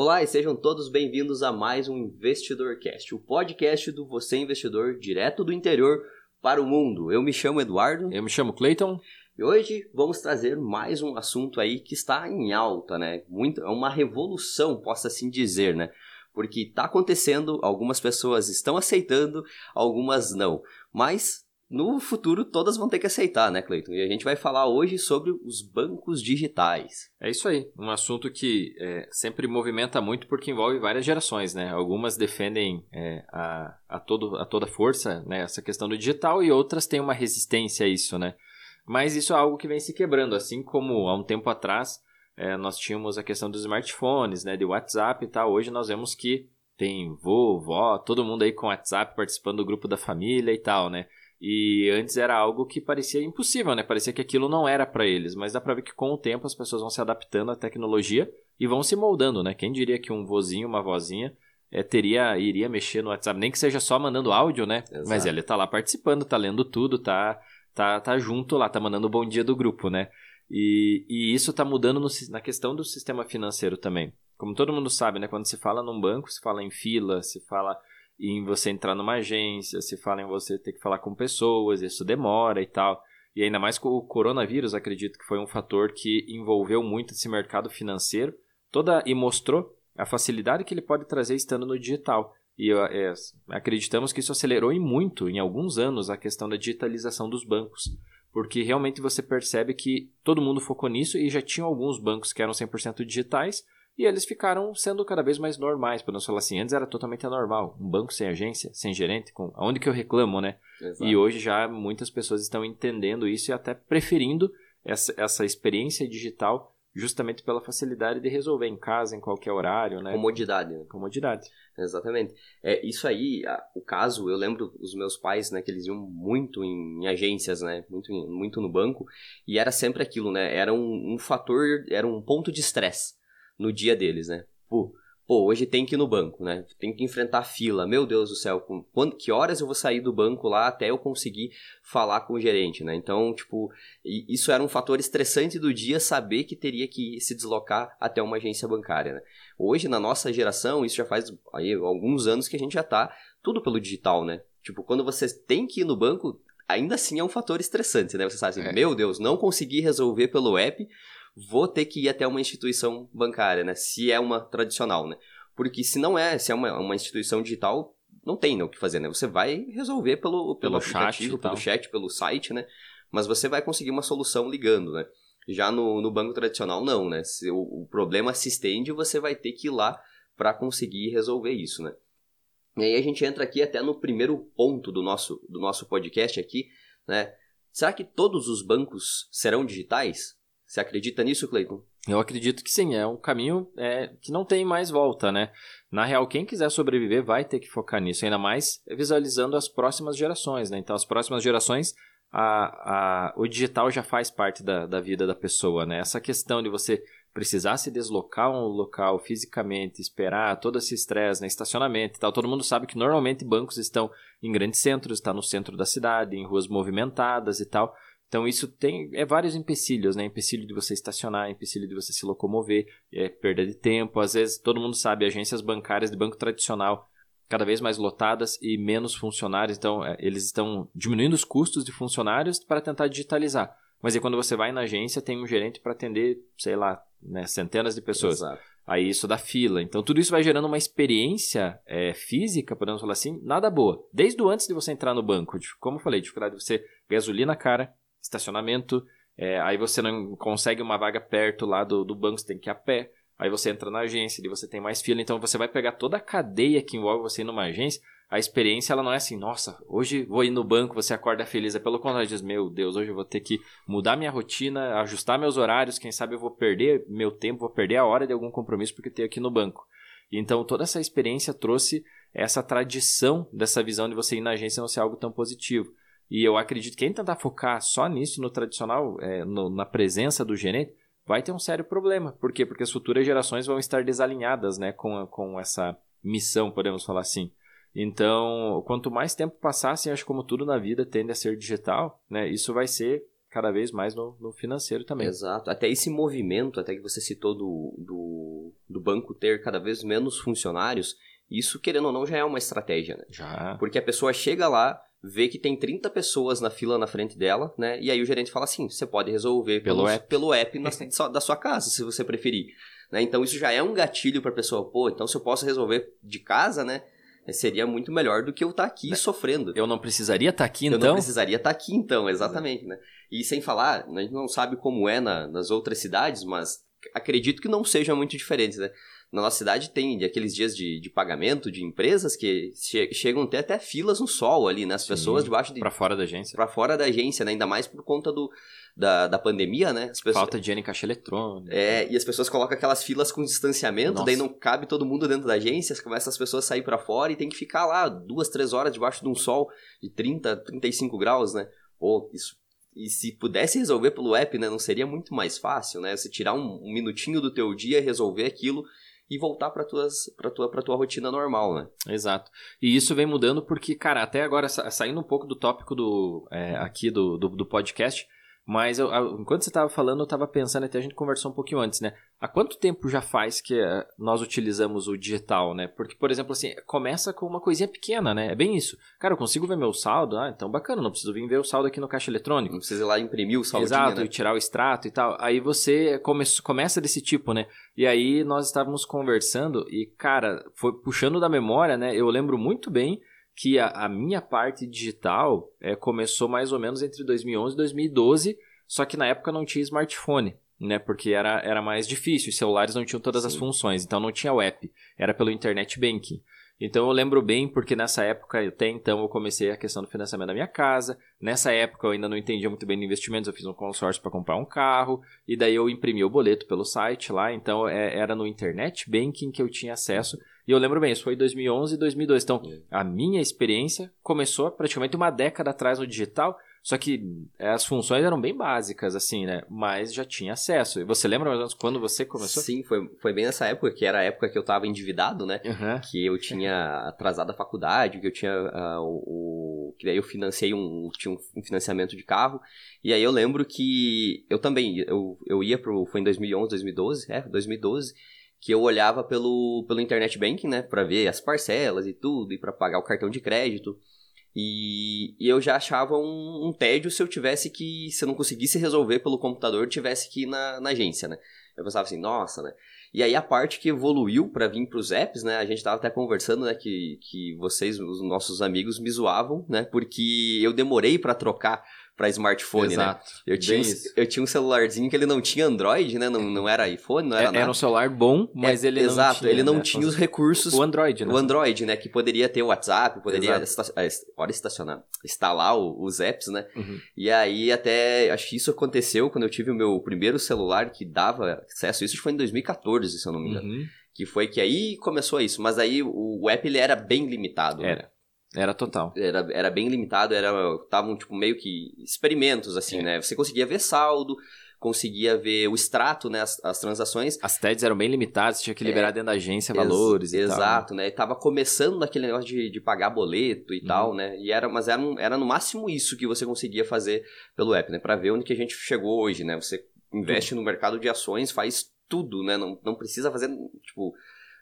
Olá e sejam todos bem-vindos a mais um InvestidorCast, o podcast do Você Investidor direto do interior para o mundo. Eu me chamo Eduardo. Eu me chamo Clayton. E hoje vamos trazer mais um assunto aí que está em alta, né? Muito, é uma revolução, posso assim dizer, né? Porque está acontecendo, algumas pessoas estão aceitando, algumas não. Mas no futuro todas vão ter que aceitar, né, Cleiton? E a gente vai falar hoje sobre os bancos digitais. É isso aí, um assunto que é, sempre movimenta muito porque envolve várias gerações, né? Algumas defendem é, a, a, todo, a toda força né, essa questão do digital e outras têm uma resistência a isso, né? Mas isso é algo que vem se quebrando, assim como há um tempo atrás é, nós tínhamos a questão dos smartphones, né, de WhatsApp e tal. Hoje nós vemos que tem vô, vó, todo mundo aí com WhatsApp participando do grupo da família e tal, né? E antes era algo que parecia impossível, né? Parecia que aquilo não era para eles, mas dá para ver que com o tempo as pessoas vão se adaptando à tecnologia e vão se moldando, né? Quem diria que um vozinho, uma vozinha é, teria iria mexer no WhatsApp, nem que seja só mandando áudio, né? Exato. Mas ele tá lá participando, tá lendo tudo, tá tá tá junto lá, tá mandando o bom dia do grupo, né? E, e isso tá mudando no, na questão do sistema financeiro também. Como todo mundo sabe, né? Quando se fala num banco, se fala em fila, se fala em você entrar numa agência, se fala em você ter que falar com pessoas, isso demora e tal. E ainda mais com o coronavírus, acredito que foi um fator que envolveu muito esse mercado financeiro toda e mostrou a facilidade que ele pode trazer estando no digital. E é, acreditamos que isso acelerou em muito, em alguns anos, a questão da digitalização dos bancos. Porque realmente você percebe que todo mundo focou nisso e já tinha alguns bancos que eram 100% digitais, e eles ficaram sendo cada vez mais normais, podemos falar assim. Antes era totalmente anormal. Um banco sem agência, sem gerente, com aonde que eu reclamo, né? Exato. E hoje já muitas pessoas estão entendendo isso e até preferindo essa, essa experiência digital justamente pela facilidade de resolver em casa, em qualquer horário, né? Comodidade. Né? Comodidade. Exatamente. É, isso aí, a, o caso, eu lembro os meus pais, né, que eles iam muito em, em agências, né, muito, em, muito no banco, e era sempre aquilo, né, era um, um fator, era um ponto de estresse no dia deles, né? Pô, pô, hoje tem que ir no banco, né? Tem que enfrentar fila. Meu Deus do céu, com, quando, que horas eu vou sair do banco lá até eu conseguir falar com o gerente, né? Então, tipo, isso era um fator estressante do dia saber que teria que se deslocar até uma agência bancária, né? Hoje, na nossa geração, isso já faz aí, alguns anos que a gente já tá tudo pelo digital, né? Tipo, quando você tem que ir no banco, ainda assim é um fator estressante, né? Você sabe assim, é. meu Deus, não consegui resolver pelo app, vou ter que ir até uma instituição bancária, né? Se é uma tradicional, né? Porque se não é, se é uma, uma instituição digital, não tem né, o que fazer, né? Você vai resolver pelo, pelo, pelo aplicativo, chat, pelo chat, pelo site, né? Mas você vai conseguir uma solução ligando, né? Já no, no banco tradicional, não, né? Se o, o problema se estende, você vai ter que ir lá para conseguir resolver isso, né? E aí a gente entra aqui até no primeiro ponto do nosso, do nosso podcast aqui, né? Será que todos os bancos serão digitais? Você acredita nisso, Cleiton? Eu acredito que sim, é um caminho é, que não tem mais volta, né? Na real, quem quiser sobreviver vai ter que focar nisso, ainda mais visualizando as próximas gerações, né? Então, as próximas gerações, a, a, o digital já faz parte da, da vida da pessoa, né? Essa questão de você precisar se deslocar um local fisicamente, esperar todo esse estresse, né? estacionamento e tal. Todo mundo sabe que normalmente bancos estão em grandes centros, está no centro da cidade, em ruas movimentadas e tal. Então isso tem é vários empecilhos, né? Empecilho de você estacionar, empecilho de você se locomover, é, perda de tempo. Às vezes todo mundo sabe agências bancárias de banco tradicional cada vez mais lotadas e menos funcionários. Então é, eles estão diminuindo os custos de funcionários para tentar digitalizar. Mas aí quando você vai na agência tem um gerente para atender, sei lá, né, centenas de pessoas. Exato. Aí isso dá fila. Então tudo isso vai gerando uma experiência é, física, podemos falar assim, nada boa. Desde o antes de você entrar no banco, como eu falei, dificuldade de você gasolina cara, estacionamento, é, aí você não consegue uma vaga perto lá do, do banco, você tem que ir a pé, aí você entra na agência, e você tem mais fila, então você vai pegar toda a cadeia que envolve você ir numa agência, a experiência ela não é assim, nossa, hoje vou ir no banco, você acorda feliz, é pelo contrário, diz, meu Deus, hoje eu vou ter que mudar minha rotina, ajustar meus horários, quem sabe eu vou perder meu tempo, vou perder a hora de algum compromisso porque tenho aqui no banco. Então toda essa experiência trouxe essa tradição dessa visão de você ir na agência não ser algo tão positivo. E eu acredito que quem tentar focar só nisso, no tradicional, é, no, na presença do gerente, vai ter um sério problema. Por quê? Porque as futuras gerações vão estar desalinhadas né, com, com essa missão, podemos falar assim. Então, quanto mais tempo passasse, acho que como tudo na vida tende a ser digital, né, isso vai ser cada vez mais no, no, financeiro também. Exato. Até esse movimento, até que você citou do, do, do banco ter cada vez menos funcionários, isso, querendo ou não, já é uma estratégia, né? Já. Porque a pessoa chega lá, vê que tem 30 pessoas na fila na frente dela, né? E aí o gerente fala assim: você pode resolver pelo, pelo app, pelo app na, da sua casa, se você preferir. Né? Então isso já é um gatilho para a pessoa, pô, então se eu posso resolver de casa, né? Seria muito melhor do que eu estar tá aqui né? sofrendo. Eu não precisaria estar tá aqui, então? Eu não precisaria estar tá aqui, então, exatamente, né? E sem falar, a gente não sabe como é na, nas outras cidades, mas acredito que não seja muito diferente, né? Na nossa cidade tem aqueles dias de, de pagamento de empresas que che chegam a ter até filas no sol ali, né? As Sim, pessoas debaixo de. Pra fora da agência. Pra fora da agência, né? Ainda mais por conta do, da, da pandemia, né? As pessoas... Falta de dinheiro em caixa eletrônica. É, e as pessoas colocam aquelas filas com distanciamento, Nossa. daí não cabe todo mundo dentro da agência, começa as pessoas a sair para fora e tem que ficar lá duas, três horas debaixo de um sol de 30, 35 graus, né? Pô, isso e se pudesse resolver pelo app, né, não seria muito mais fácil, né? Você tirar um, um minutinho do teu dia, resolver aquilo e voltar para tuas para tua para tua rotina normal, né? Exato. E isso vem mudando porque, cara, até agora saindo um pouco do tópico do é, aqui do, do, do podcast, mas eu, enquanto você estava falando, eu estava pensando, até a gente conversou um pouquinho antes, né? Há quanto tempo já faz que eh, nós utilizamos o digital, né? Porque, por exemplo, assim, começa com uma coisinha pequena, né? É bem isso. Cara, eu consigo ver meu saldo? Ah, então bacana, não preciso vir ver o saldo aqui no caixa eletrônico. Não precisa ir lá imprimir o saldo. Exato, né? e tirar o extrato e tal. Aí você come, começa desse tipo, né? E aí nós estávamos conversando e, cara, foi puxando da memória, né? Eu lembro muito bem que a, a minha parte digital é, começou mais ou menos entre 2011 e 2012, só que na época não tinha smartphone, né? Porque era, era mais difícil, os celulares não tinham todas Sim. as funções, então não tinha o app, era pelo internet banking. Então eu lembro bem porque nessa época, até então, eu comecei a questão do financiamento da minha casa. Nessa época eu ainda não entendia muito bem de investimentos, eu fiz um consórcio para comprar um carro, e daí eu imprimi o boleto pelo site lá, então é, era no internet banking que eu tinha acesso. E eu lembro bem, isso foi 2011 e 2002. Então, a minha experiência começou praticamente uma década atrás no digital, só que é, as funções eram bem básicas, assim, né? Mas já tinha acesso. E você lembra mais ou menos quando você começou? Sim, foi, foi bem nessa época, que era a época que eu estava endividado, né? Uhum. Que eu tinha atrasado a faculdade, que eu tinha uh, o, o... Que daí eu financei um... Tinha um financiamento de carro. E aí eu lembro que eu também... Eu, eu ia pro... Foi em 2011, 2012? É, 2012 que eu olhava pelo, pelo internet banking, né, para ver as parcelas e tudo, e para pagar o cartão de crédito. E, e eu já achava um, um, tédio se eu tivesse que, se eu não conseguisse resolver pelo computador, tivesse que ir na, na agência, né? Eu pensava assim, nossa, né? E aí a parte que evoluiu para vir para os apps, né? A gente estava até conversando, né? Que, que vocês, os nossos amigos, me zoavam, né? Porque eu demorei para trocar para smartphone, né? Exato. né? Eu tinha, eu tinha um celularzinho que ele não tinha Android, né? Não, não era iPhone, não era é, nada. Era um celular bom, mas é, ele exato, não tinha... ele não né? tinha os recursos... O Android, né? O Android, né? Que poderia ter o WhatsApp, poderia... Esta, hora estacionar. Instalar os apps, né? Uhum. E aí até... Acho que isso aconteceu quando eu tive o meu primeiro celular que dava acesso. Isso foi em 2014, se eu não me engano. Uhum. Que foi que aí começou isso. Mas aí o, o app ele era bem limitado. Era. Né? Era total. Era, era bem limitado, era estavam tipo meio que experimentos assim, é. né? Você conseguia ver saldo, conseguia ver o extrato, né, as, as transações. As TEDs eram bem limitadas, tinha que liberar é, dentro da agência valores ex e Exato, tal. né? E tava começando naquele negócio de, de pagar boleto e uhum. tal, né? E era, mas era, era no máximo isso que você conseguia fazer pelo app, né? Para ver onde que a gente chegou hoje, né? Você investe uhum. no mercado de ações, faz tudo, né? Não, não precisa fazer, tipo,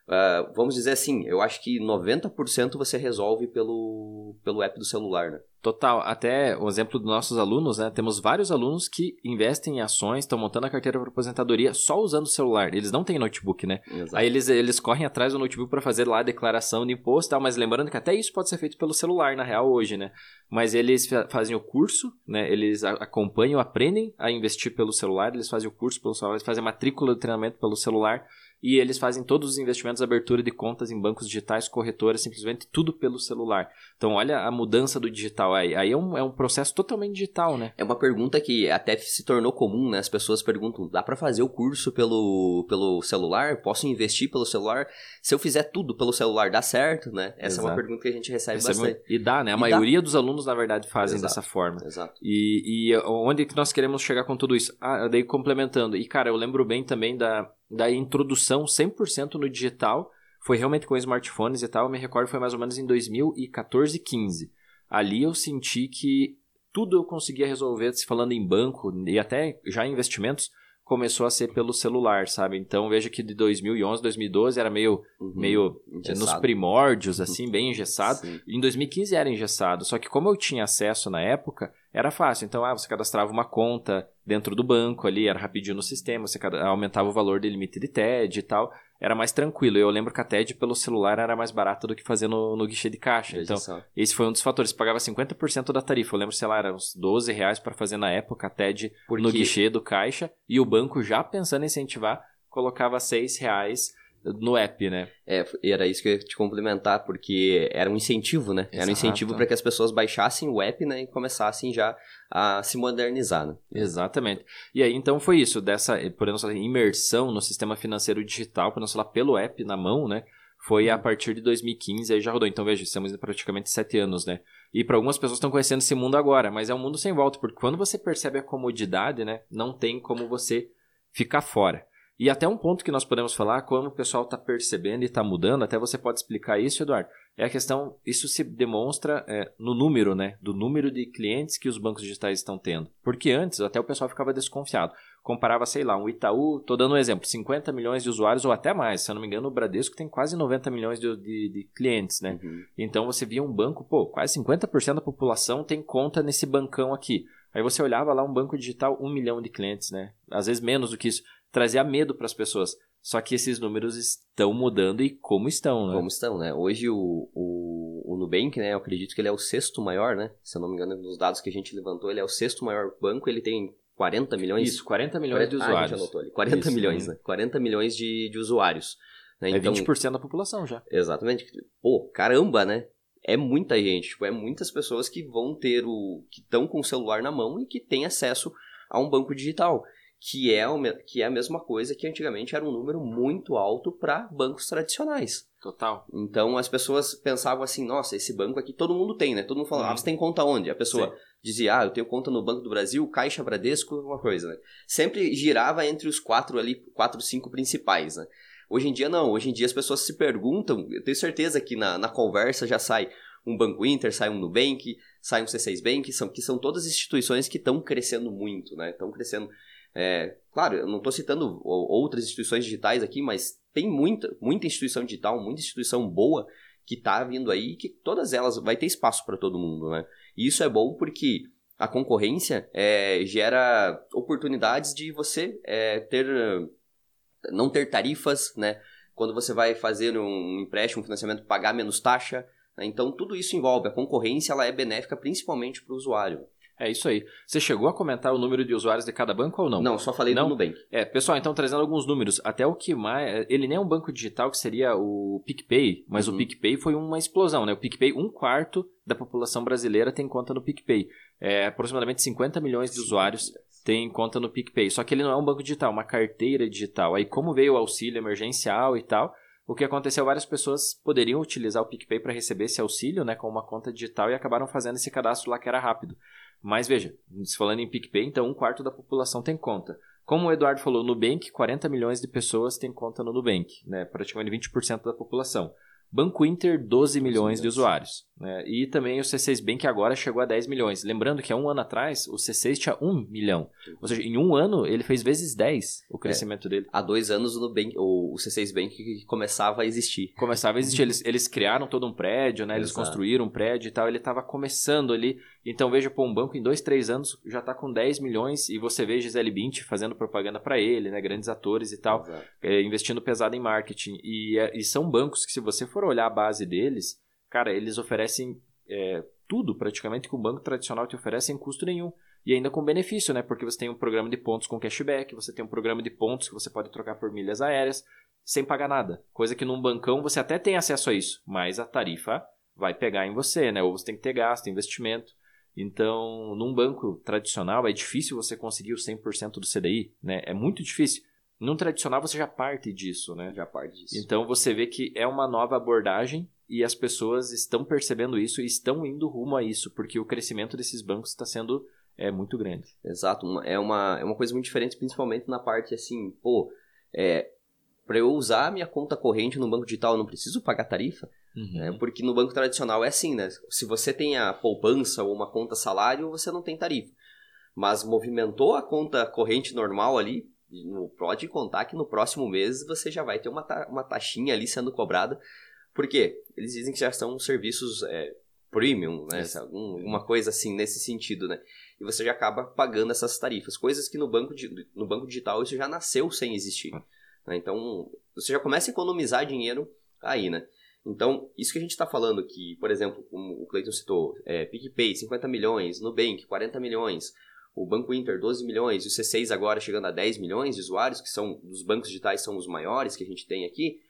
Uh, vamos dizer assim, eu acho que 90% você resolve pelo, pelo app do celular, né? Total. Até o exemplo dos nossos alunos, né? Temos vários alunos que investem em ações, estão montando a carteira para aposentadoria só usando o celular. Eles não têm notebook, né? Exato. Aí eles, eles correm atrás do notebook para fazer lá a declaração de imposto e tal, mas lembrando que até isso pode ser feito pelo celular, na real, hoje, né? Mas eles fazem o curso, né? Eles acompanham, aprendem a investir pelo celular, eles fazem o curso pelo celular, eles fazem a matrícula do treinamento pelo celular e eles fazem todos os investimentos, abertura de contas em bancos digitais, corretoras, simplesmente tudo pelo celular. Então, olha a mudança do digital aí. Aí é um, é um processo totalmente digital, né? É uma pergunta que até se tornou comum, né? As pessoas perguntam: dá para fazer o curso pelo, pelo celular? Posso investir pelo celular? Se eu fizer tudo pelo celular, dá certo, né? Essa Exato. é uma pergunta que a gente recebe bastante. É... E dá, né? A e maioria dá. dos alunos, na verdade, fazem Exato. dessa forma. Exato. E, e onde que nós queremos chegar com tudo isso? Ah, daí complementando. E, cara, eu lembro bem também da da introdução 100% no digital foi realmente com smartphones e tal. Eu me recordo foi mais ou menos em 2014, 15. Ali eu senti que tudo eu conseguia resolver, se falando em banco e até já em investimentos, começou a ser pelo celular, sabe? Então veja que de 2011, 2012 era meio, uhum, meio nos primórdios, assim, bem engessado. Sim. Em 2015 era engessado, só que como eu tinha acesso na época, era fácil. Então, ah, você cadastrava uma conta dentro do banco ali, era rapidinho no sistema, você aumentava o valor de limite de TED e tal era mais tranquilo. Eu lembro que a TED pelo celular era mais barata do que fazer no, no guichê de caixa. Então, esse foi um dos fatores. Você pagava 50% da tarifa. Eu lembro, sei lá, era uns 12 reais para fazer na época a TED Porque... no guichê do caixa. E o banco, já pensando em incentivar, colocava 6 reais no app, né? É, era isso que eu ia te complementar, porque era um incentivo, né? Exato. Era um incentivo para que as pessoas baixassem o app, né, e começassem já a se modernizar, né? Exatamente. E aí, então, foi isso, dessa, por exemplo, imersão no sistema financeiro digital, por exemplo, pelo app na mão, né? Foi a partir de 2015, aí já rodou. Então, veja, estamos em praticamente sete anos, né? E para algumas pessoas estão conhecendo esse mundo agora, mas é um mundo sem volta, porque quando você percebe a comodidade, né? Não tem como você ficar fora. E até um ponto que nós podemos falar, como o pessoal está percebendo e está mudando, até você pode explicar isso, Eduardo, é a questão, isso se demonstra é, no número, né? Do número de clientes que os bancos digitais estão tendo. Porque antes, até o pessoal ficava desconfiado. Comparava, sei lá, um Itaú, estou dando um exemplo, 50 milhões de usuários ou até mais. Se eu não me engano, o Bradesco tem quase 90 milhões de, de, de clientes, né? Uhum. Então você via um banco, pô, quase 50% da população tem conta nesse bancão aqui. Aí você olhava lá um banco digital, um milhão de clientes, né? Às vezes menos do que isso trazia medo para as pessoas. Só que esses números estão mudando e como estão, né? Como estão, né? Hoje o, o, o Nubank, né? Eu acredito que ele é o sexto maior, né? Se eu não me engano, nos dados que a gente levantou, ele é o sexto maior banco. Ele tem 40 milhões? Isso, 40 milhões 40, de usuários. Ah, a gente anotou ali. 40 Isso, milhões, né? 40 milhões de, de usuários. Né? Então, é 20% da população já. Exatamente. Pô, caramba, né? É muita gente, tipo, é muitas pessoas que vão ter o... que estão com o celular na mão e que têm acesso a um banco digital que é, o, que é a mesma coisa que antigamente era um número muito alto para bancos tradicionais. Total. Então as pessoas pensavam assim, nossa, esse banco aqui todo mundo tem, né? Todo mundo falava, uhum. ah, você tem conta onde? A pessoa Sim. dizia, ah, eu tenho conta no Banco do Brasil, Caixa Bradesco, uma coisa, né? Sempre girava entre os quatro ali, quatro, cinco principais, né? Hoje em dia não, hoje em dia as pessoas se perguntam, eu tenho certeza que na, na conversa já sai um Banco Inter, sai um Nubank, sai um C6 Bank, são, que são todas instituições que estão crescendo muito, né? Estão crescendo é, claro, eu não estou citando outras instituições digitais aqui, mas tem muita, muita instituição digital, muita instituição boa que está vindo aí que todas elas vai ter espaço para todo mundo, né? E isso é bom porque a concorrência é, gera oportunidades de você é, ter não ter tarifas, né? Quando você vai fazer um empréstimo, um financiamento, pagar menos taxa. Né? Então, tudo isso envolve. A concorrência ela é benéfica principalmente para o usuário. É isso aí. Você chegou a comentar o número de usuários de cada banco ou não? Não, só falei não? do Nubank. É, pessoal, então trazendo alguns números. Até o que mais. Ele nem é um banco digital que seria o PicPay, mas uhum. o PicPay foi uma explosão, né? O PicPay, um quarto da população brasileira tem conta no PicPay. É, aproximadamente 50 milhões de usuários têm conta no PicPay. Só que ele não é um banco digital, é uma carteira digital. Aí, como veio o auxílio emergencial e tal, o que aconteceu, várias pessoas poderiam utilizar o PicPay para receber esse auxílio, né, com uma conta digital e acabaram fazendo esse cadastro lá que era rápido. Mas veja, se falando em PicPay, então um quarto da população tem conta. Como o Eduardo falou, no Nubank, 40 milhões de pessoas têm conta no Nubank, né? praticamente 20% da população. Banco Inter, 12 milhões de usuários. Né? E também o C6 Bank agora chegou a 10 milhões. Lembrando que há um ano atrás, o C6 tinha 1 milhão. Ou seja, em um ano, ele fez vezes 10 o crescimento é. dele. Há dois anos, o, Nubank, o, o C6 Bank começava a existir. Começava a existir. eles, eles criaram todo um prédio, né? eles construíram um prédio e tal. Ele estava começando ali. Então, veja, pô, um banco em dois, três anos já está com 10 milhões e você vê Gisele Bint fazendo propaganda para ele, né? grandes atores e tal, é, investindo pesado em marketing. E, é, e são bancos que, se você for olhar a base deles, cara, eles oferecem é, tudo praticamente que o banco tradicional te oferece sem custo nenhum. E ainda com benefício, né? Porque você tem um programa de pontos com cashback, você tem um programa de pontos que você pode trocar por milhas aéreas sem pagar nada. Coisa que num bancão você até tem acesso a isso, mas a tarifa vai pegar em você, né? Ou você tem que ter gasto, investimento. Então, num banco tradicional é difícil você conseguir o 100% do CDI, né? É muito difícil. Num tradicional você já parte disso, né? Já parte disso. Então você vê que é uma nova abordagem e as pessoas estão percebendo isso e estão indo rumo a isso, porque o crescimento desses bancos está sendo é, muito grande. Exato, é uma, é uma coisa muito diferente, principalmente na parte assim, pô, é, para eu usar minha conta corrente no banco digital, eu não preciso pagar tarifa? Uhum. Né? Porque no banco tradicional é assim, né? Se você tem a poupança ou uma conta salário, você não tem tarifa. Mas movimentou a conta corrente normal ali, pode contar que no próximo mês você já vai ter uma, ta uma taxinha ali sendo cobrada. Por quê? Eles dizem que já são serviços é, premium, né? Alguma coisa assim nesse sentido, né? E você já acaba pagando essas tarifas. Coisas que no banco, no banco digital isso já nasceu sem existir. Ah. Né? Então, você já começa a economizar dinheiro aí, né? Então, isso que a gente está falando que, por exemplo, como o Cleiton citou, é, PicPay, 50 milhões, Nubank, 40 milhões, o Banco Inter, 12 milhões, e o C6 agora chegando a 10 milhões de usuários, que são, dos bancos digitais são os maiores que a gente tem aqui,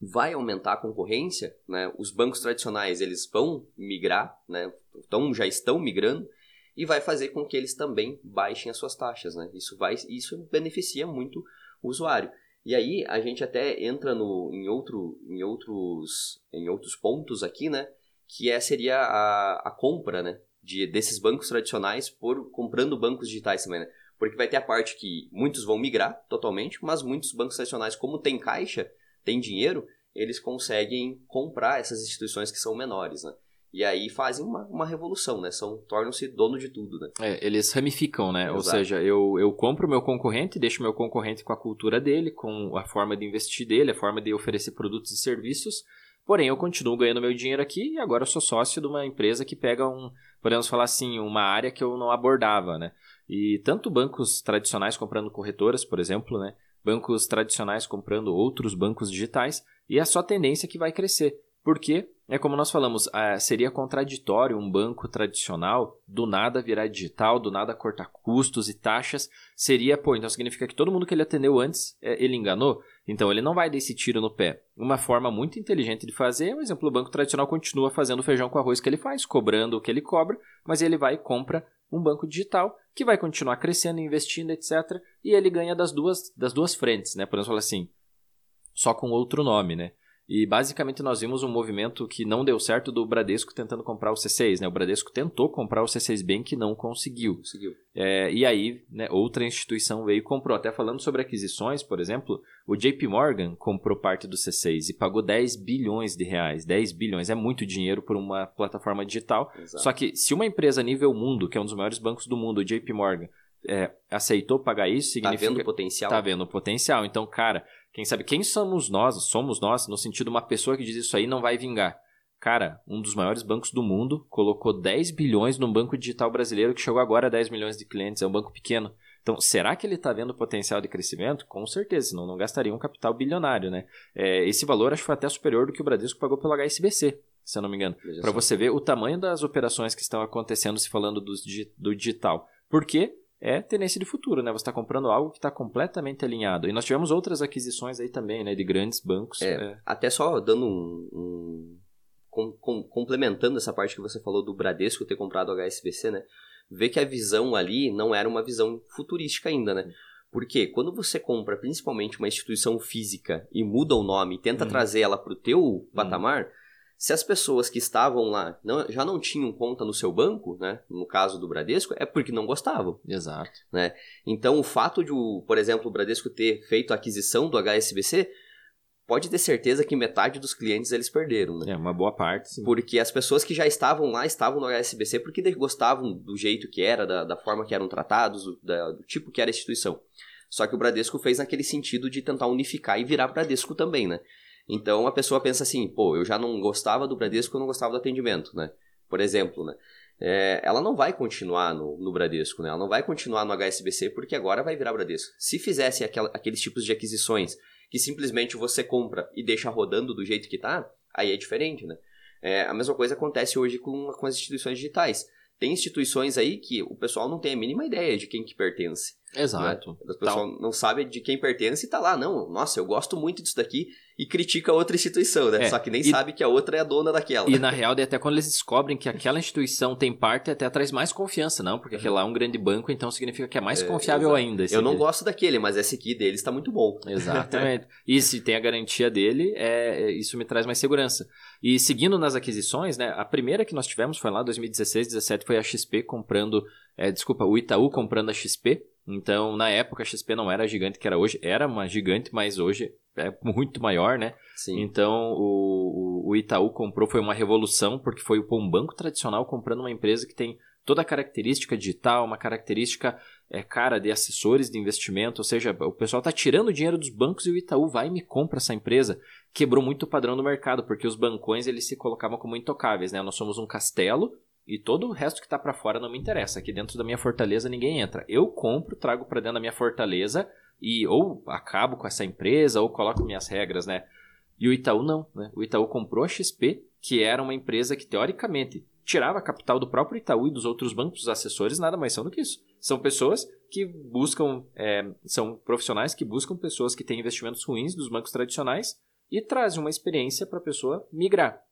vai aumentar a concorrência, né? Os bancos tradicionais, eles vão migrar, né? Então, já estão migrando, e vai fazer com que eles também baixem as suas taxas, né? Isso, vai, isso beneficia muito o usuário. E aí a gente até entra no, em, outro, em, outros, em outros pontos aqui, né? Que é, seria a, a compra, né? De, desses bancos tradicionais por comprando bancos digitais também, né? Porque vai ter a parte que muitos vão migrar totalmente, mas muitos bancos tradicionais, como tem caixa, tem dinheiro, eles conseguem comprar essas instituições que são menores, né? E aí fazem uma, uma revolução, né? São, tornam-se dono de tudo, né? É, eles ramificam, né? Exato. Ou seja, eu, eu compro o meu concorrente, deixo meu concorrente com a cultura dele, com a forma de investir dele, a forma de oferecer produtos e serviços, porém eu continuo ganhando meu dinheiro aqui e agora eu sou sócio de uma empresa que pega um, podemos falar assim, uma área que eu não abordava, né? E tanto bancos tradicionais comprando corretoras, por exemplo, né? Bancos tradicionais comprando outros bancos digitais, e é só tendência que vai crescer. Porque, é como nós falamos, é, seria contraditório um banco tradicional do nada virar digital, do nada cortar custos e taxas. Seria, pô, então significa que todo mundo que ele atendeu antes, é, ele enganou? Então ele não vai dar esse tiro no pé. Uma forma muito inteligente de fazer, por exemplo, o banco tradicional continua fazendo o feijão com arroz que ele faz, cobrando o que ele cobra, mas ele vai e compra um banco digital que vai continuar crescendo, investindo, etc. E ele ganha das duas, das duas frentes, né? Podemos falar assim, só com outro nome, né? E basicamente nós vimos um movimento que não deu certo do Bradesco tentando comprar o C6, né? O Bradesco tentou comprar o C6 Bank e não conseguiu. Conseguiu. É, e aí, né, outra instituição veio e comprou. Até falando sobre aquisições, por exemplo, o JP Morgan comprou parte do C6 e pagou 10 bilhões de reais. 10 bilhões é muito dinheiro por uma plataforma digital. Exato. Só que se uma empresa nível mundo, que é um dos maiores bancos do mundo, o JP Morgan, é, aceitou pagar isso, significa... Tá vendo o potencial. Tá vendo o potencial. Então, cara, quem sabe quem somos nós? Somos nós, no sentido uma pessoa que diz isso aí não vai vingar. Cara, um dos maiores bancos do mundo colocou 10 bilhões num banco digital brasileiro que chegou agora a 10 milhões de clientes, é um banco pequeno. Então, será que ele está vendo potencial de crescimento? Com certeza, senão não gastaria um capital bilionário, né? É, esse valor acho que foi até superior do que o Bradesco pagou pelo HSBC, se eu não me engano. Para você ver o tamanho das operações que estão acontecendo se falando do, do digital. Por quê? É tendência de futuro, né? Você está comprando algo que está completamente alinhado. E nós tivemos outras aquisições aí também, né? De grandes bancos. É, é... Até só dando um... um com, com, complementando essa parte que você falou do Bradesco ter comprado o HSBC, né? Ver que a visão ali não era uma visão futurística ainda, né? Porque quando você compra principalmente uma instituição física e muda o nome e tenta uhum. trazer ela para o teu uhum. patamar, se as pessoas que estavam lá não, já não tinham conta no seu banco, né, no caso do Bradesco, é porque não gostavam. Exato. Né? Então, o fato de, por exemplo, o Bradesco ter feito a aquisição do HSBC, pode ter certeza que metade dos clientes eles perderam. Né? É, uma boa parte. Sim. Porque as pessoas que já estavam lá estavam no HSBC porque gostavam do jeito que era, da, da forma que eram tratados, do, da, do tipo que era a instituição. Só que o Bradesco fez naquele sentido de tentar unificar e virar Bradesco também, né? Então a pessoa pensa assim, pô, eu já não gostava do Bradesco, eu não gostava do atendimento, né? Por exemplo, né? É, ela não vai continuar no, no, Bradesco, né? Ela não vai continuar no HSBC porque agora vai virar Bradesco. Se fizesse aqueles tipos de aquisições que simplesmente você compra e deixa rodando do jeito que tá, aí é diferente, né? É, a mesma coisa acontece hoje com, com as instituições digitais. Tem instituições aí que o pessoal não tem a mínima ideia de quem que pertence. Exato. Né? O pessoal Tal. não sabe de quem pertence e tá lá, não, nossa, eu gosto muito disso daqui e critica outra instituição, né? É, Só que nem e, sabe que a outra é a dona daquela. E na real, até quando eles descobrem que aquela instituição tem parte, até traz mais confiança, não? Porque aquele lá é um grande banco, então significa que é mais é, confiável ainda. Eu não gosto daquele, mas esse aqui deles está muito bom. Exatamente. e se tem a garantia dele, é, isso me traz mais segurança. E seguindo nas aquisições, né? A primeira que nós tivemos foi lá 2016, 2017, foi a XP comprando, é, desculpa, o Itaú comprando a XP Então, na época, a XP não era a gigante que era hoje, era uma gigante, mas hoje é muito maior, né? Sim. Então, o, o Itaú comprou, foi uma revolução, porque foi um banco tradicional comprando uma empresa que tem toda a característica digital, uma característica é, cara de assessores de investimento, ou seja, o pessoal está tirando dinheiro dos bancos e o Itaú vai e me compra essa empresa. Quebrou muito o padrão do mercado, porque os bancões eles se colocavam como intocáveis, né? Nós somos um castelo e todo o resto que está para fora não me interessa. Aqui dentro da minha fortaleza ninguém entra. Eu compro, trago para dentro da minha fortaleza e ou acabo com essa empresa ou coloco minhas regras, né? E o Itaú não, né? O Itaú comprou a XP, que era uma empresa que teoricamente tirava capital do próprio Itaú e dos outros bancos, os assessores nada mais são do que isso. São pessoas que buscam, é, são profissionais que buscam pessoas que têm investimentos ruins dos bancos tradicionais e trazem uma experiência para a pessoa migrar.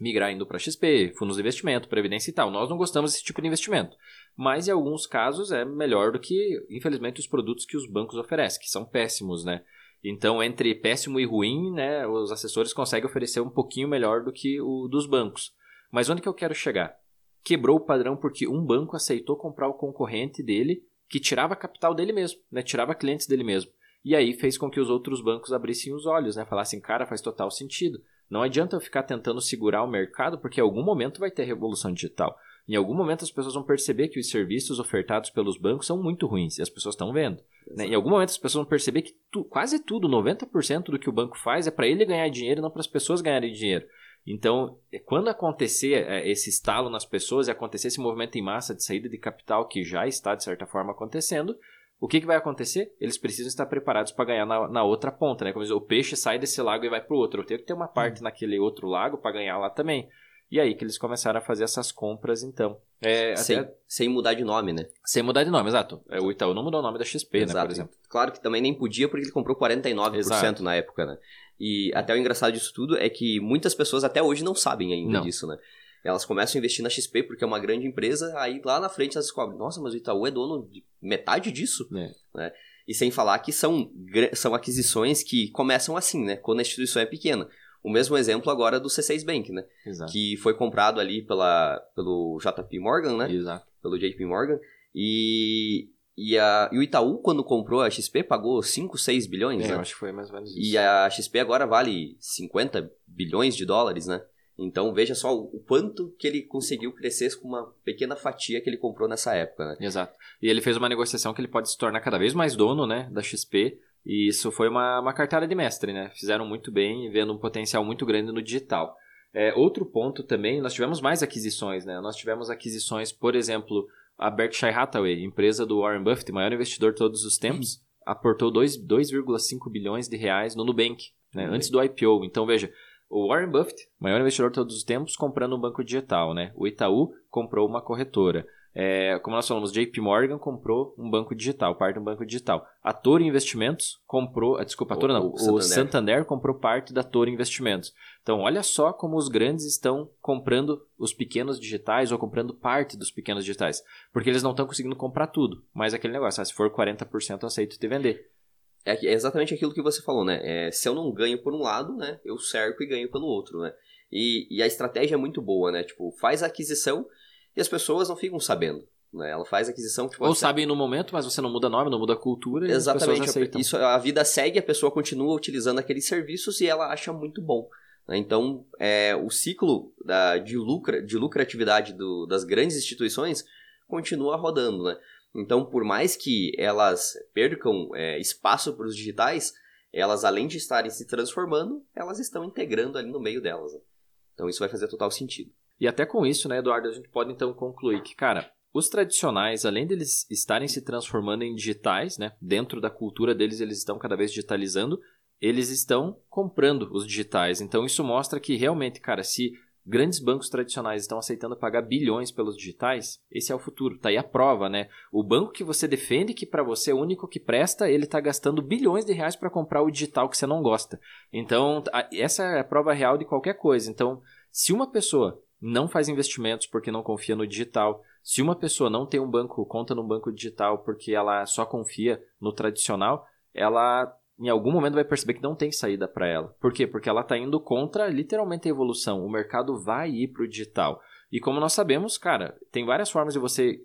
Migrar indo para XP, fundos de investimento, previdência e tal. Nós não gostamos desse tipo de investimento. Mas em alguns casos é melhor do que, infelizmente, os produtos que os bancos oferecem, que são péssimos, né? Então, entre péssimo e ruim, né, os assessores conseguem oferecer um pouquinho melhor do que o dos bancos. Mas onde que eu quero chegar? Quebrou o padrão porque um banco aceitou comprar o concorrente dele, que tirava capital dele mesmo, né? tirava clientes dele mesmo. E aí fez com que os outros bancos abrissem os olhos, né? Falassem, cara, faz total sentido. Não adianta eu ficar tentando segurar o mercado, porque em algum momento vai ter revolução digital. Em algum momento as pessoas vão perceber que os serviços ofertados pelos bancos são muito ruins, e as pessoas estão vendo. Né? Em algum momento as pessoas vão perceber que tu, quase tudo, 90% do que o banco faz é para ele ganhar dinheiro e não para as pessoas ganharem dinheiro. Então, é, quando acontecer é, esse estalo nas pessoas e acontecer esse movimento em massa de saída de capital que já está, de certa forma, acontecendo, o que, que vai acontecer? Eles precisam estar preparados para ganhar na, na, outra ponta, né? Como diz, o peixe sai desse lago e vai para o outro. Eu tenho que ter uma parte hum. naquele outro lago para ganhar lá também. E aí que eles começaram a fazer essas compras, então. É, sem, até... sem mudar de nome, né? Sem mudar de nome, exato. É, o Itaú não mudou o nome da XP, exato. né, por exemplo. Claro que também nem podia porque ele comprou 49% exato. na época, né? E até o engraçado disso tudo é que muitas pessoas até hoje não sabem ainda não. disso, né? Elas começam a investir na XP porque é uma grande empresa, aí lá na frente elas descobrem, nossa, mas o Itaú é dono de metade disso, é. né? E sem falar que são, são aquisições que começam assim, né? Quando a instituição é pequena. O mesmo exemplo agora do C6 Bank, né? Exato. Que foi comprado ali pela, pelo JP Morgan, né? Exato. Pelo JP Morgan. E e, a, e o Itaú, quando comprou a XP, pagou 5, 6 bilhões, é, né? eu acho que foi mais ou menos isso. E a XP agora vale 50 bilhões de dólares, né? Então veja só o quanto que ele conseguiu crescer com uma pequena fatia que ele comprou nessa época, né? Exato. E ele fez uma negociação que ele pode se tornar cada vez mais dono, né, da XP. E isso foi uma, uma cartada de mestre, né? Fizeram muito bem, vendo um potencial muito grande no digital. É, outro ponto também, nós tivemos mais aquisições, né? Nós tivemos aquisições, por exemplo, a Berkshire Hathaway, empresa do Warren Buffett, maior investidor de todos os tempos, aportou 2,5 bilhões de reais no Nubank, né, Nubank. antes do IPO. Então, veja, o Warren Buffett, maior investidor de todos os tempos, comprando um banco digital. Né? O Itaú comprou uma corretora. É, como nós falamos, JP Morgan comprou um banco digital, parte de um banco digital. A Toro Investimentos comprou, ah, desculpa, a Toro não, o, o Santander. Santander. comprou parte da Toro Investimentos. Então, olha só como os grandes estão comprando os pequenos digitais ou comprando parte dos pequenos digitais. Porque eles não estão conseguindo comprar tudo. Mas aquele negócio, ah, se for 40%, eu aceito te vender. É, é exatamente aquilo que você falou, né? É, se eu não ganho por um lado, né? Eu cerco e ganho pelo outro, né? E, e a estratégia é muito boa, né? Tipo, faz a aquisição e as pessoas não ficam sabendo. Né? Ela faz aquisição. Tipo, Ou sabem no momento, mas você não muda nome, não muda cultura. Exatamente. pessoas Isso, a vida segue, a pessoa continua utilizando aqueles serviços e ela acha muito bom. Né? Então, é, o ciclo da, de, lucra, de lucratividade do, das grandes instituições continua rodando. Né? Então, por mais que elas percam é, espaço para os digitais, elas, além de estarem se transformando, elas estão integrando ali no meio delas. Né? Então, isso vai fazer total sentido. E até com isso, né, Eduardo, a gente pode então concluir que, cara, os tradicionais, além deles estarem se transformando em digitais, né, dentro da cultura deles eles estão cada vez digitalizando, eles estão comprando os digitais. Então isso mostra que realmente, cara, se grandes bancos tradicionais estão aceitando pagar bilhões pelos digitais, esse é o futuro. Tá aí a prova, né? O banco que você defende que para você é o único que presta, ele está gastando bilhões de reais para comprar o digital que você não gosta. Então, essa é a prova real de qualquer coisa. Então, se uma pessoa não faz investimentos porque não confia no digital. Se uma pessoa não tem um banco, conta num banco digital porque ela só confia no tradicional, ela em algum momento vai perceber que não tem saída para ela. Por quê? Porque ela está indo contra literalmente a evolução. O mercado vai ir para o digital. E como nós sabemos, cara, tem várias formas de você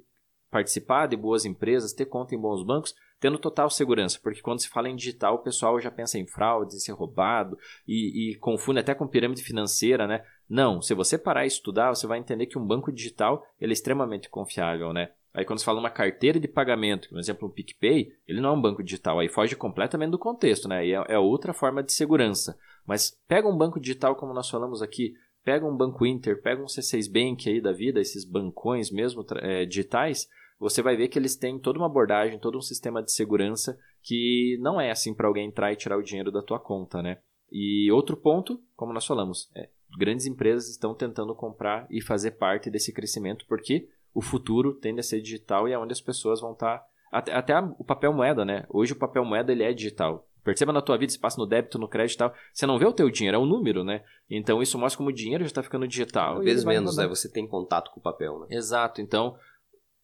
participar de boas empresas, ter conta em bons bancos, tendo total segurança, porque quando se fala em digital, o pessoal já pensa em fraude, em ser roubado e, e confunde até com pirâmide financeira, né? Não, se você parar e estudar, você vai entender que um banco digital ele é extremamente confiável, né? Aí quando você fala uma carteira de pagamento, por exemplo, um PicPay, ele não é um banco digital, aí foge completamente do contexto, né? É, é outra forma de segurança. Mas pega um banco digital como nós falamos aqui, pega um Banco Inter, pega um C6 Bank aí da vida, esses bancões mesmo é, digitais, você vai ver que eles têm toda uma abordagem, todo um sistema de segurança que não é assim para alguém entrar e tirar o dinheiro da tua conta, né? E outro ponto, como nós falamos, é, grandes empresas estão tentando comprar e fazer parte desse crescimento porque o futuro tende a ser digital e é onde as pessoas vão estar tá, até, até o papel moeda, né? Hoje o papel moeda ele é digital. Perceba na tua vida, se passa no débito, no crédito e tal, você não vê o teu dinheiro, é um número, né? Então isso mostra como o dinheiro já está ficando digital. Cada vez menos, né? Você tem contato com o papel, né? Exato. Então,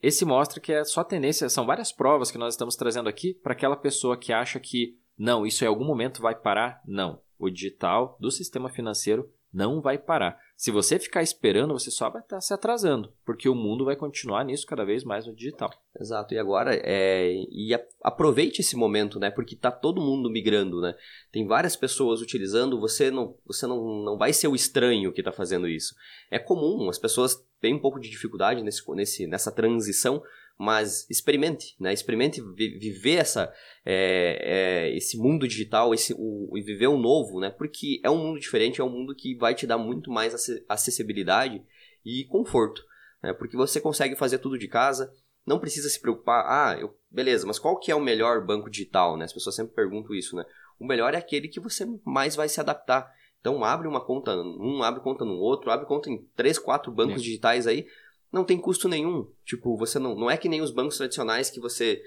esse mostra que é só tendência, são várias provas que nós estamos trazendo aqui para aquela pessoa que acha que não, isso em algum momento vai parar. Não. O digital do sistema financeiro não vai parar. Se você ficar esperando, você só vai estar se atrasando, porque o mundo vai continuar nisso cada vez mais no digital. Exato. E agora, é, e aproveite esse momento, né? Porque está todo mundo migrando, né? Tem várias pessoas utilizando. Você não, você não, não vai ser o estranho que está fazendo isso. É comum. As pessoas têm um pouco de dificuldade nesse, nesse, nessa transição, mas experimente, né? Experimente viver essa, é, é, esse mundo digital, esse, o, e viver o novo, né? Porque é um mundo diferente, é um mundo que vai te dar muito mais acessibilidade e conforto, né? Porque você consegue fazer tudo de casa, não precisa se preocupar, ah, eu, beleza, mas qual que é o melhor banco digital, né? As pessoas sempre perguntam isso, né? O melhor é aquele que você mais vai se adaptar. Então abre uma conta um, abre conta no outro, abre conta em três, quatro bancos é. digitais aí, não tem custo nenhum. Tipo, você não, não é que nem os bancos tradicionais que você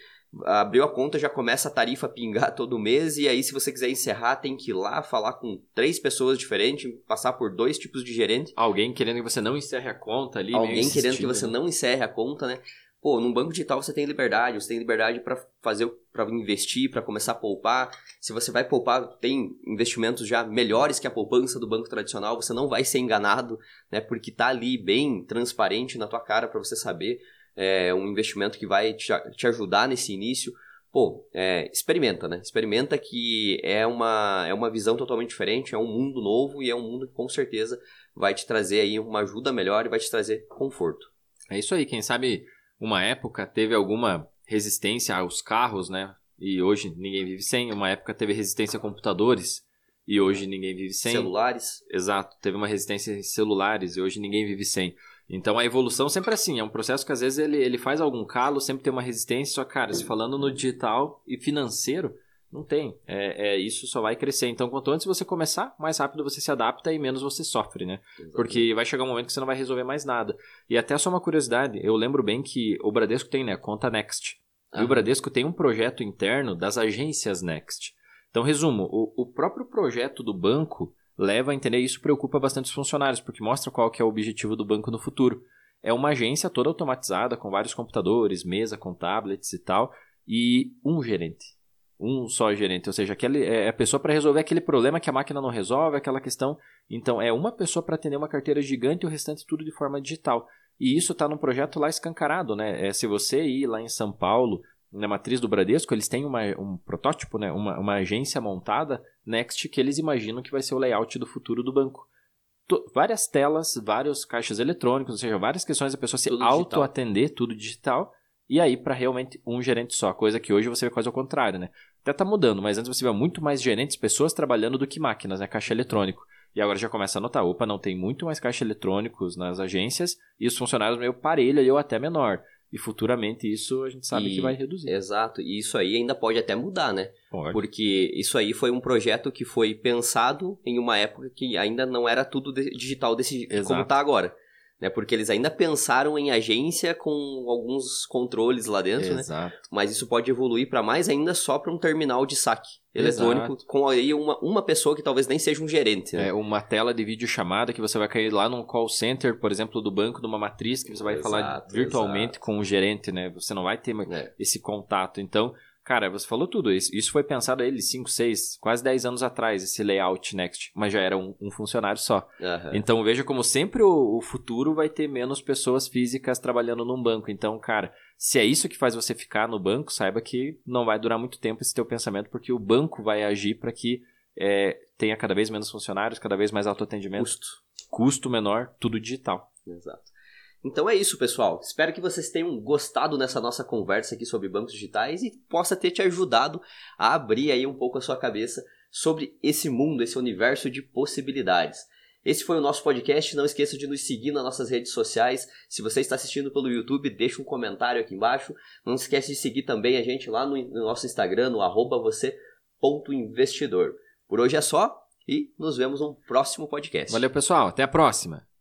abriu a conta já começa a tarifa a pingar todo mês e aí se você quiser encerrar tem que ir lá falar com três pessoas diferentes, passar por dois tipos de gerente. Alguém querendo que você não encerre a conta ali. Alguém querendo que você né? não encerre a conta, né? Pô, num banco digital você tem liberdade, você tem liberdade para fazer, para investir, para começar a poupar. Se você vai poupar, tem investimentos já melhores que a poupança do banco tradicional, você não vai ser enganado, né? Porque tá ali bem transparente na tua cara para você saber é, um investimento que vai te, te ajudar nesse início. Pô, é, experimenta, né? Experimenta que é uma, é uma visão totalmente diferente, é um mundo novo e é um mundo que com certeza vai te trazer aí uma ajuda melhor e vai te trazer conforto. É isso aí, quem sabe uma época teve alguma resistência aos carros, né? E hoje ninguém vive sem. Uma época teve resistência a computadores e hoje ninguém vive sem. Celulares. Exato, teve uma resistência em celulares e hoje ninguém vive sem. Então a evolução sempre é assim, é um processo que às vezes ele, ele faz algum calo, sempre tem uma resistência, só cara, se falando no digital e financeiro, não tem. É, é, isso só vai crescer. Então, quanto antes você começar, mais rápido você se adapta e menos você sofre, né? Exatamente. Porque vai chegar um momento que você não vai resolver mais nada. E até só uma curiosidade, eu lembro bem que o Bradesco tem, né, conta Next. Ah. E o Bradesco tem um projeto interno das agências Next. Então, resumo, o, o próprio projeto do banco leva a entender, e isso preocupa bastante os funcionários, porque mostra qual que é o objetivo do banco no futuro. É uma agência toda automatizada, com vários computadores, mesa com tablets e tal, e um gerente um só gerente, ou seja, aquele, é a pessoa para resolver aquele problema que a máquina não resolve, aquela questão. Então, é uma pessoa para atender uma carteira gigante e o restante tudo de forma digital. E isso está num projeto lá escancarado, né? É, se você ir lá em São Paulo, na matriz do Bradesco, eles têm uma, um protótipo, né? uma, uma agência montada, Next, que eles imaginam que vai ser o layout do futuro do banco. Várias telas, vários caixas eletrônicos, ou seja, várias questões da pessoa se auto-atender, tudo digital e aí para realmente um gerente só, coisa que hoje você vê quase ao contrário, né? Até tá mudando, mas antes você vê muito mais gerentes, pessoas trabalhando do que máquinas, né? Caixa eletrônico. E agora já começa a notar, opa, não tem muito mais caixa eletrônicos nas agências e os funcionários meio parelho ou até menor. E futuramente isso a gente sabe e, que vai reduzir. Exato, e isso aí ainda pode até mudar, né? Pode. Porque isso aí foi um projeto que foi pensado em uma época que ainda não era tudo digital desse Exato. como está agora né? Porque eles ainda pensaram em agência com alguns controles lá dentro, né? Exato. né? Mas isso pode evoluir para mais ainda só para um terminal de saque eletrônico Exato. com aí uma, uma pessoa que talvez nem seja um gerente. Né? É uma tela de vídeo chamada que você vai cair lá num call center, por exemplo, do banco, numa matriz que você vai exato, falar virtualmente com o gerente, né? Você não vai ter é. esse contato. Então, Cara, você falou tudo. Isso, isso foi pensado ele 5, 6, quase 10 anos atrás, esse layout Next. Mas já era um, um funcionário só. Aham. Então veja como sempre o, o futuro vai ter menos pessoas físicas trabalhando num banco. Então, cara, se é isso que faz você ficar no banco, saiba que não vai durar muito tempo esse teu pensamento, porque o banco vai agir para que é, tenha cada vez menos funcionários, cada vez mais autoatendimento, Custo. custo menor, tudo digital. Exato. Então é isso, pessoal. Espero que vocês tenham gostado nessa nossa conversa aqui sobre bancos digitais e possa ter te ajudado a abrir aí um pouco a sua cabeça sobre esse mundo, esse universo de possibilidades. Esse foi o nosso podcast. Não esqueça de nos seguir nas nossas redes sociais. Se você está assistindo pelo YouTube, deixa um comentário aqui embaixo. Não esquece de seguir também a gente lá no, no nosso Instagram, no arroba você.investidor. Por hoje é só e nos vemos no próximo podcast. Valeu, pessoal. Até a próxima.